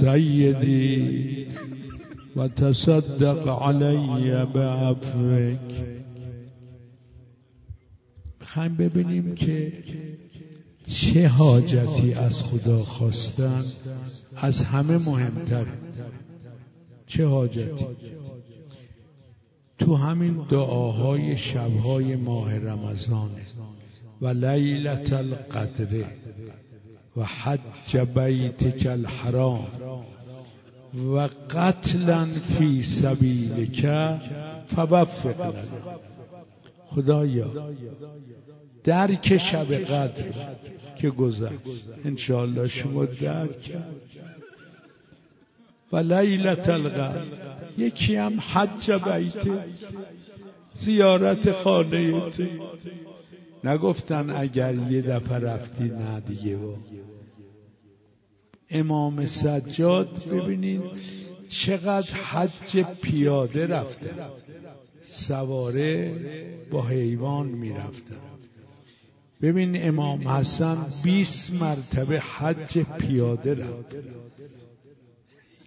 سیدی و تصدق علی بعفوک می‌خوایم ببینیم که چه حاجتی از خدا خواستن از همه مهمتر چه حاجتی؟ تو همین دعاهای شبهای ماه رمضانه و لیلت القدره و حج بیتک الحرام و قتلا فی سبیلک فوفق لنا. خدایا درک شب قدر که گذشت. انشاءالله شما درک کرد و لیلت القدر یکی هم حج بیت زیارت خانه تو. نگفتن اگر یه دفعه رفتی نه دیگه و امام سجاد ببینید چقدر حج پیاده رفته. سواره با حیوان می‌رفتن ببین امام حسن 20 مرتبه حج پیاده رفت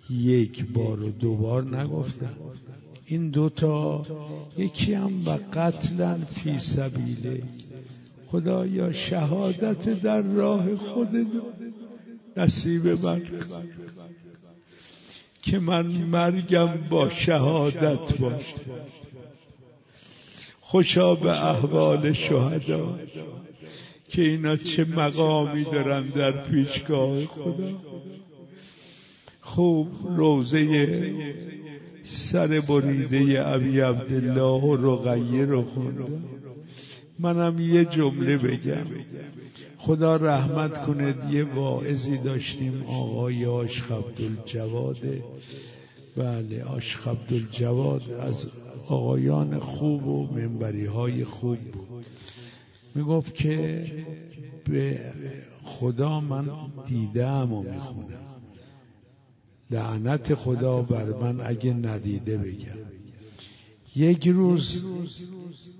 یک بار و دو بار نگفتن. این دوتا یکی هم و قتلا فی سبیله. خدایا شهادت در راه خود نصیب من که من مرگم با شهادت باشه خوشا به احوال شهدا که اینا چه مقامی دارن در پیشگاه خدا. خوب روزه سر بریده ابی عبدالله و رقیه رو خوندم. منم یه جمله بگم. خدا رحمت کنه یه واعظی داشتیم آقای آشخ عبدالجواد. بله آشخ عبدالجواد از آقایان خوب و منبری های خوب بود. می‌گفت که به خدا من دیدم و می‌خونم. لعنت خدا بر من اگه ندیده بگم. یک روز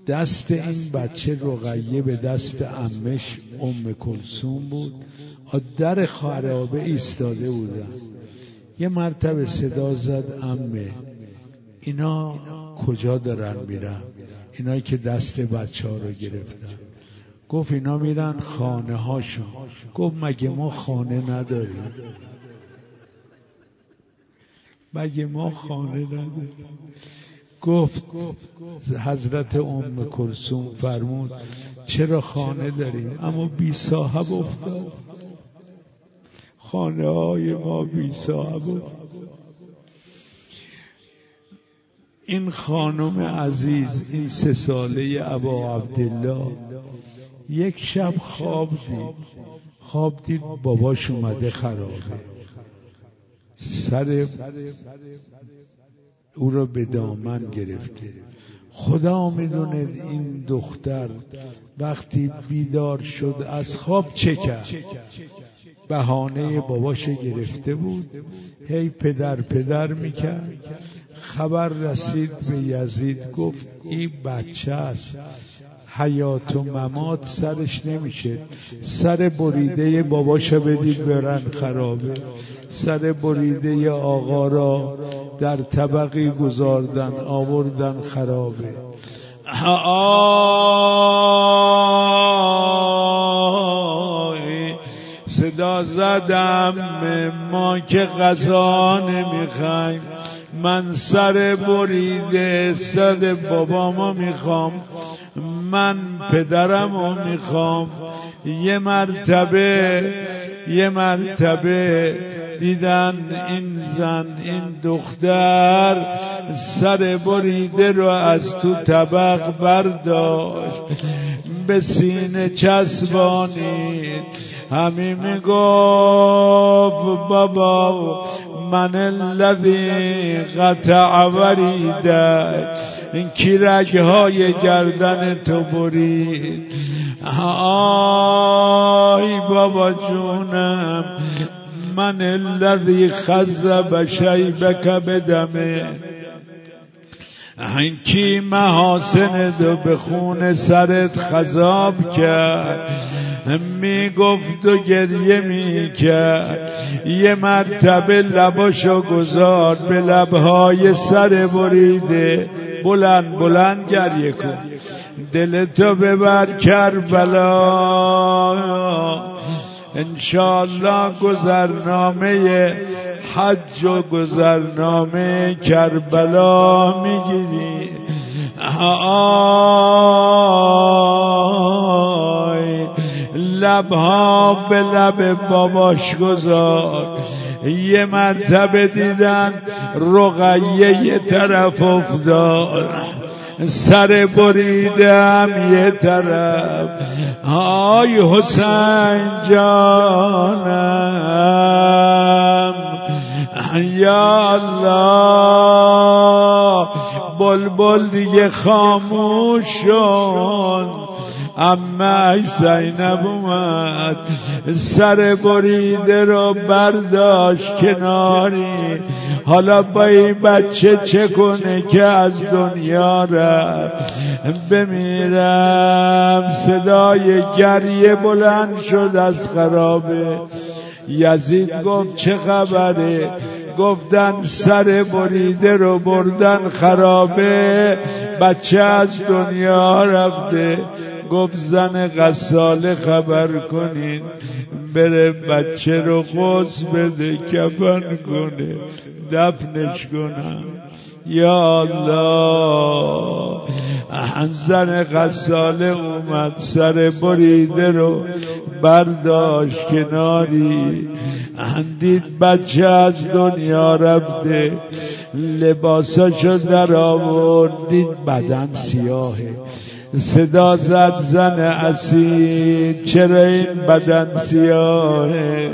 دست این بچه رقیه به دست امش ام کلسوم بود. در خرابه ایستاده بودن. یه مرتبه صدا زد امه اینا کجا دارن میرن؟ اینایی که دست بچه ها رو گرفتن. گفت اینا میرن خانه هاشون. گفت مگه ما خانه نداریم؟ مگه ما خانه نداریم؟ گفت حضرت ام کلسوم فرمود چرا خانه داریم اما بی صاحب افتاد. خانه های ما بی صاحب افتاد. این خانم عزیز این سه ساله ابا عبدالله یک شب خواب دید. خواب دید باباش اومده خرابه. سر او را به دامن گرفته. خدا می‌دونه این دختر وقتی بیدار شد از خواب چه بهانه باباش گرفته بود. هی پدر پدر می‌کرد. خبر رسید به یزید گفت این بچه است. حیات و ممات سرش نمیشه. سر بریده باباش بدید برن خرابه. سر بریده آقا را در طبقی گذاردن آوردن خرابه. صدا زدم ما که غذا نمی‌خوایم. من سر بریده سر بابامو می‌خوام. من پدرم رو می‌خوام. یه مرتبه یه مرتبه دیدن این زن این دختر سر بریده رو از تو طبق برداشت. به سینه چسبانید همین می‌گفت بابا من الذی قطع وریده. این کی های گردن تو برید. آی بابا جونم من الذی خذب شیبک بدمه. کی محاسن دو به خون سرت خذاب کرد؟ می گفت و گریه می کرد یه مرتبه لباشو گذار به لبهای سر بریده. بلند بلند گریه کن. دلتو ببر کربلا. انشالله گذرنامه حج و گذرنامه کربلا می‌گیری آی لبها به لب باباش گذار. یه مرتبه دیدن رقیه یه طرف افتاد. سر بریدم یه طرف. آی حسین جانم. یا الله بلبل دیگه خاموش شد اما زینب اومد سر بریده رو برداشت کناری. حالا با این بچه چه کنه که از دنیا رفت؟ بمیرم صدای گریه بلند شد از خرابه. یزید گفت چه خبره؟ گفتن سر بریده رو بردن خرابه بچه از دنیا رفته. گفت زن غساله خبر کنین بره بچه رو خوز بده کفن کنه دفنش کنم یا الله زن غساله اومد سر بریده رو برداشت کناری. دید بچه از دنیا رفته لباساشو در آورد دید بدن سیاهه. صدا زد زن اسید چرا این بدن سیاهه؟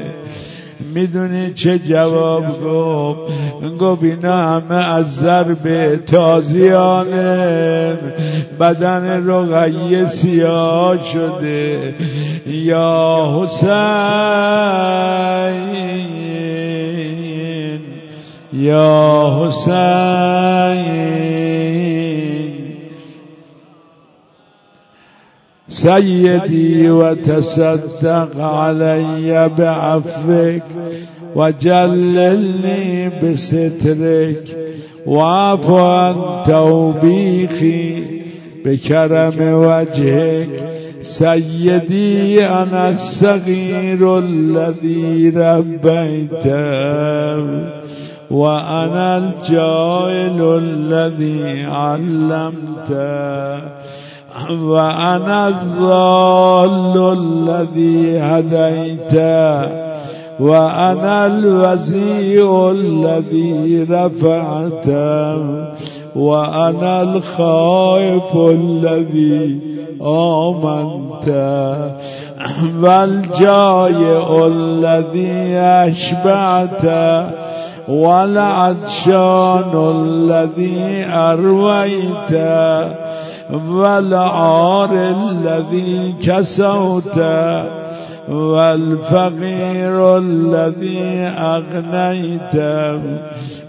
می‌دونی چه جواب گفت؟ گفت اینا همه از ضرب تازیانه. بدن رقیه سیاه شده. یا حسین یا حسین. سيدي وتصدق علي بعفوك وجللني بسترك. واعف عن توبيخي بكرم وجهك. سيدي أنا الصغير الذي ربيته. وأنا الجاهل الذي علمته. وأنا الضال الذي هديت وأنا الوزيء الذي رفعت وأنا الخائف الذي آمنت. والجائع الذي أشبعت والعطشان الذي أرويت. والعار الذي كسوت والفقير الذي أغنيت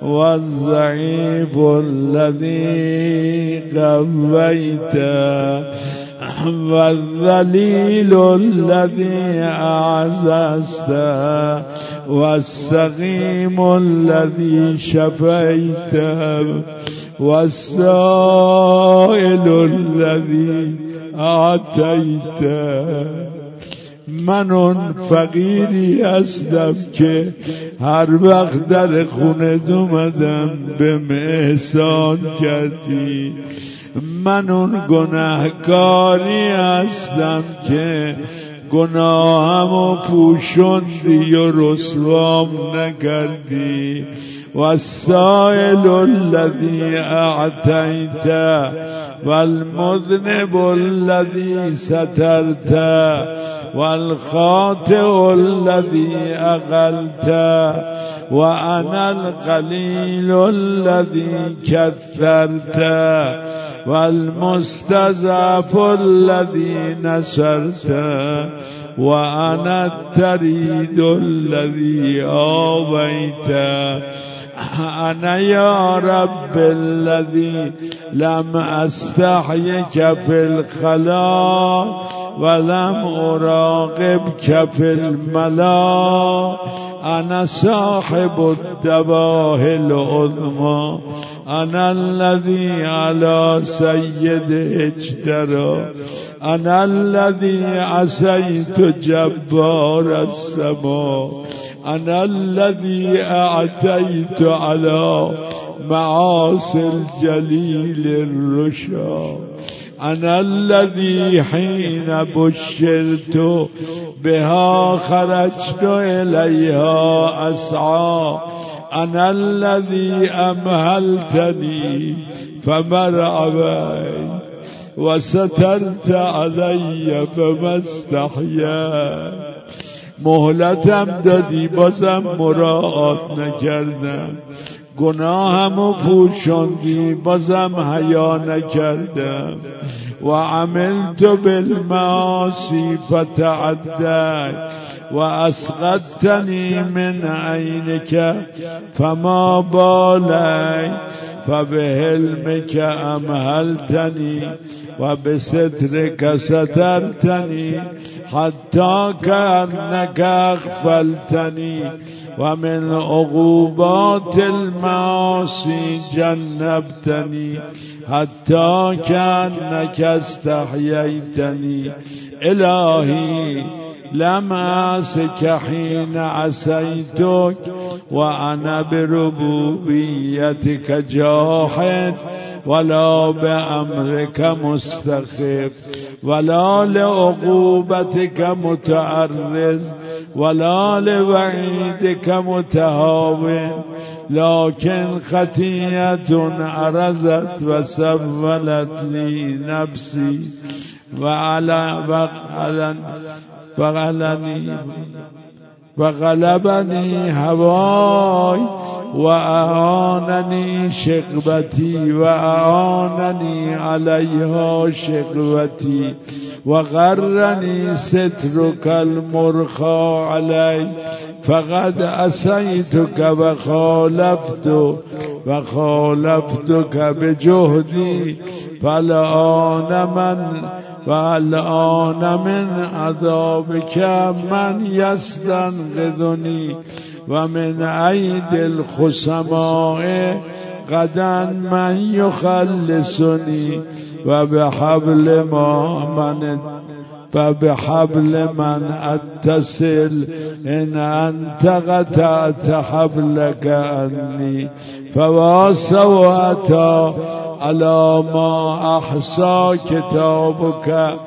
والضعيف الذي قويت والذليل الذي أعززت والسقيم الذي شفيت والسائل الذي أعطيت من اون فقیری هستم که هر وقت در خونه اومدم به احسان کردی. من اون گناهکاری هستم که گناهمو پوشندی و رسوام نکردی. والسائل الذي أعتيت والمذنب الذي سترت والخاطئ الذي أغلت وأنا القليل الذي كثرت والمستضعف الذي نشرت وأنا التريد الذي آويت أنا يا رب الذي لم أستحيك في الخلاء ولم أراقبك في الملا أنا صاحب الدباه العظمى. أنا الذي على سيد اجترى. أنا الذي عسيت جبار السماء. أنا الذي أعتيت على معاصي الجليل الرشا. أنا الذي حين بشرت بها خرجت إليها أسعى. أنا الذي أمهلتني فمرعبي وسترت علي فما استحيا. مهلتم دادی بازم مراعات نکردم. گناهم و پوشاندی بازم حیا نکردم. و عملت بالمعاصی فتعدی. و اسقطتنی من عینک فما بالی فبهلمك امهلتني وبسترك سترتني حتى كأنك أغفلتني ومن عقوبات المعاصي جنبتني حتى كأنك استحييتني. إلهي لم أعسك حين عسيتك وأنا بربوبيتك جاحد. ولا بأمرك مستخف ولا لعقوبتك متعرض ولا لوعيدك متهاون لكن خطيئة عرزت وسولت لي نفسي وعلى وغلني وغلبني هواي وأعانني شقبتي وأعانني عليها شقبتي وغرني سترك المرخى علي فقد أسيتك وخالفت وخالفتك بجهدي فالآن من والآن من عذابك من يستنقذني ومن عيد الخسماء غدا من يخلصني وبحبل ما من فبحبل من أتصل إن أنت قطعت حبلك عني فواسواتا على ما أحصى كتابك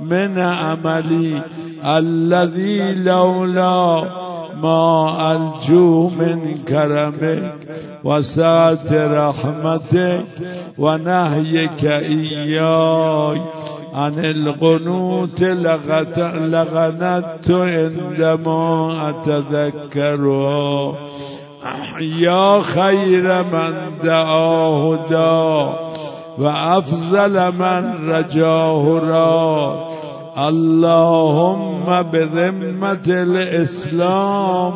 من عملي الذي لولا ما أرجو من كرمك وسعة رحمتك ونهيك إياي عن القنوت لغنت عندما أتذكرها يا خير من دعاه دا وأفضل من رجاه را. اللهم بذمة الإسلام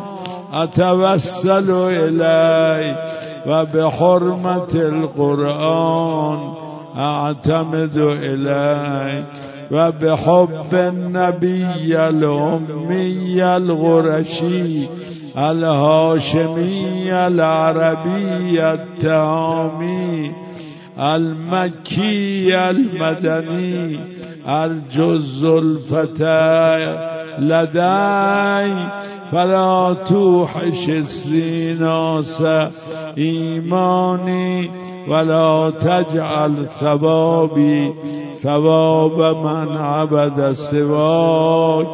أتوسل إليك وبحرمة القرآن أعتمد إليك وبحب النبي الأمي الغرشي الهاشمي العربي التامي المكي المدني الجز الفتى لدي فلا توحش السيناس إيماني ولا تجعل ثوابي ثواب من عبد سواك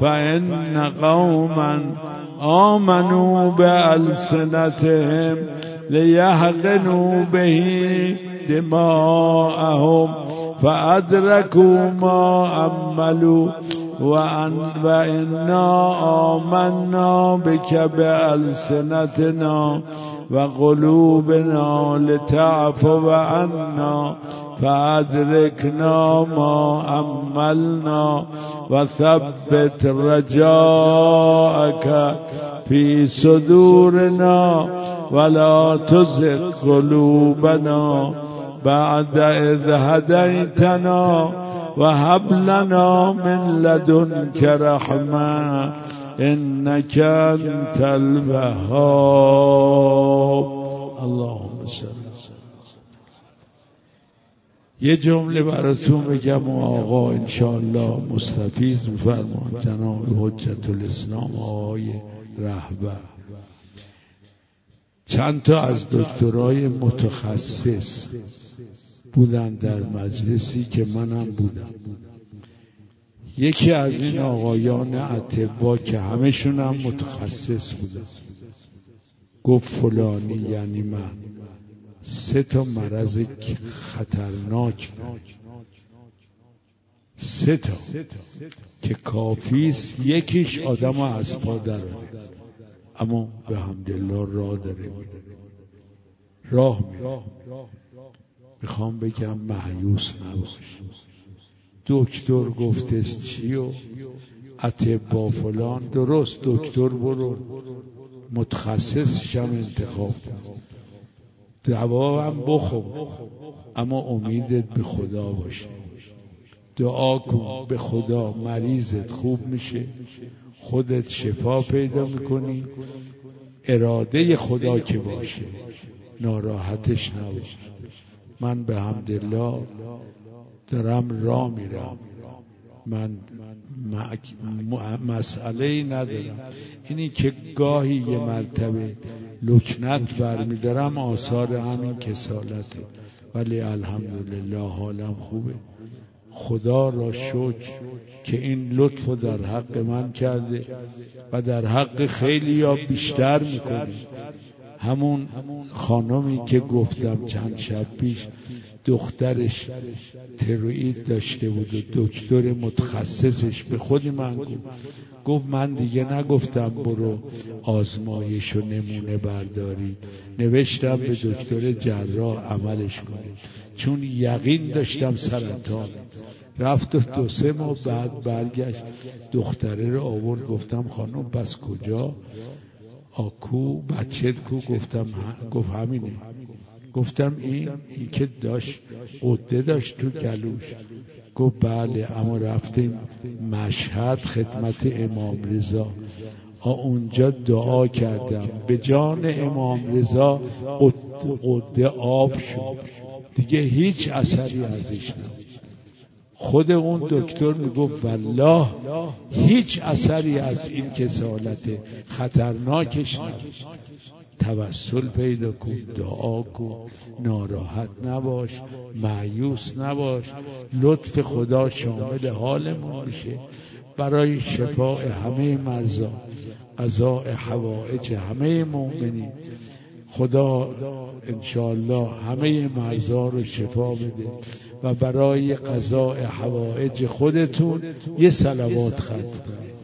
فإن قوما آمنوا بألسنتهم ليهقنوا به دماءهم فأدركوا ما أملوا وأن وإنا آمنا بك بألسنتنا وقلوبنا لتعفو عنا فأدركنا ما أملنا وثبت رجاءك في صدورنا ولا تزغ قلوبنا بعد إذ هديتنا وهب لنا من لدنك رحمة إنك أنت الوهاب. اللهم صل یه جمله براتون بگم و آقا انشاءالله مستفیز میفرمان جناب حجت الاسلام آقای رهبر. چند تا از دکترای متخصص بودن در مجلسی که منم بودم. یکی از این آقایان اتبا که همشون هم متخصص بودن. گفت فلانی یعنی من. سه تا مرض خطرناک سه تا. که کافیست یکیش آدم از پا داره اما به همدلله راه داره. راه میره می‌خوام بگم معیوس نباش. دکتر گفتست چی و با فلان. درست دکتر برو. متخصص هم انتخاب. دوا هم بخور. اما امیدت به خدا باشه. دعا کن به خدا مریضت خوب میشه. خودت شفا پیدا می‌کنی. اراده خدا که باشه. ناراحتش نباشه من به حمدالله دارم را میرم. من مسئله ندارم. اینی که گاهی یه مرتبه لکنت برمیدارم آثار همین کسالته. ولی الحمدلله حالم خوبه. خدا را شکر که این لطف در حق من کرده و در حق خیلی یا بیشتر می‌کنه. همون خانمی که گفتم چند شب پیش دخترش تروئید داشته بود و دکتر متخصصش به خود من گفت. گفت من دیگه نگفتم برو آزمایش و نمونه برداری. نوشتم به دکتر جراح عملش کنی. چون یقین داشتم سرطان. رفت و دو سه ماه بعد برگشت. دختره رو آورد. گفتم خانم پس کجا؟ آکو بچت کو گفتم گفت همینه. گفتم این این که داشت قده داشت تو گلوش. گفت بله اما رفتیم مشهد خدمت امام رضا. اونجا دعا کردم. به جان امام رضا قده آب شد. دیگه هیچ اثری ازش نبود. خود اون دکتر می‌گفت والله هیچ اثری از این کسالت خطرناکش نبود. توسل پیدا کن دعا کن. ناراحت نباش معیوس نباش. لطف خدا شامل حالمون میشه. برای شفاء همه مرزا قضاء حوائج همه مؤمنین. خدا انشاءالله همه مرزا رو شفا بده. و برای قضاء حوائج خودتون یه سلوات خط کنید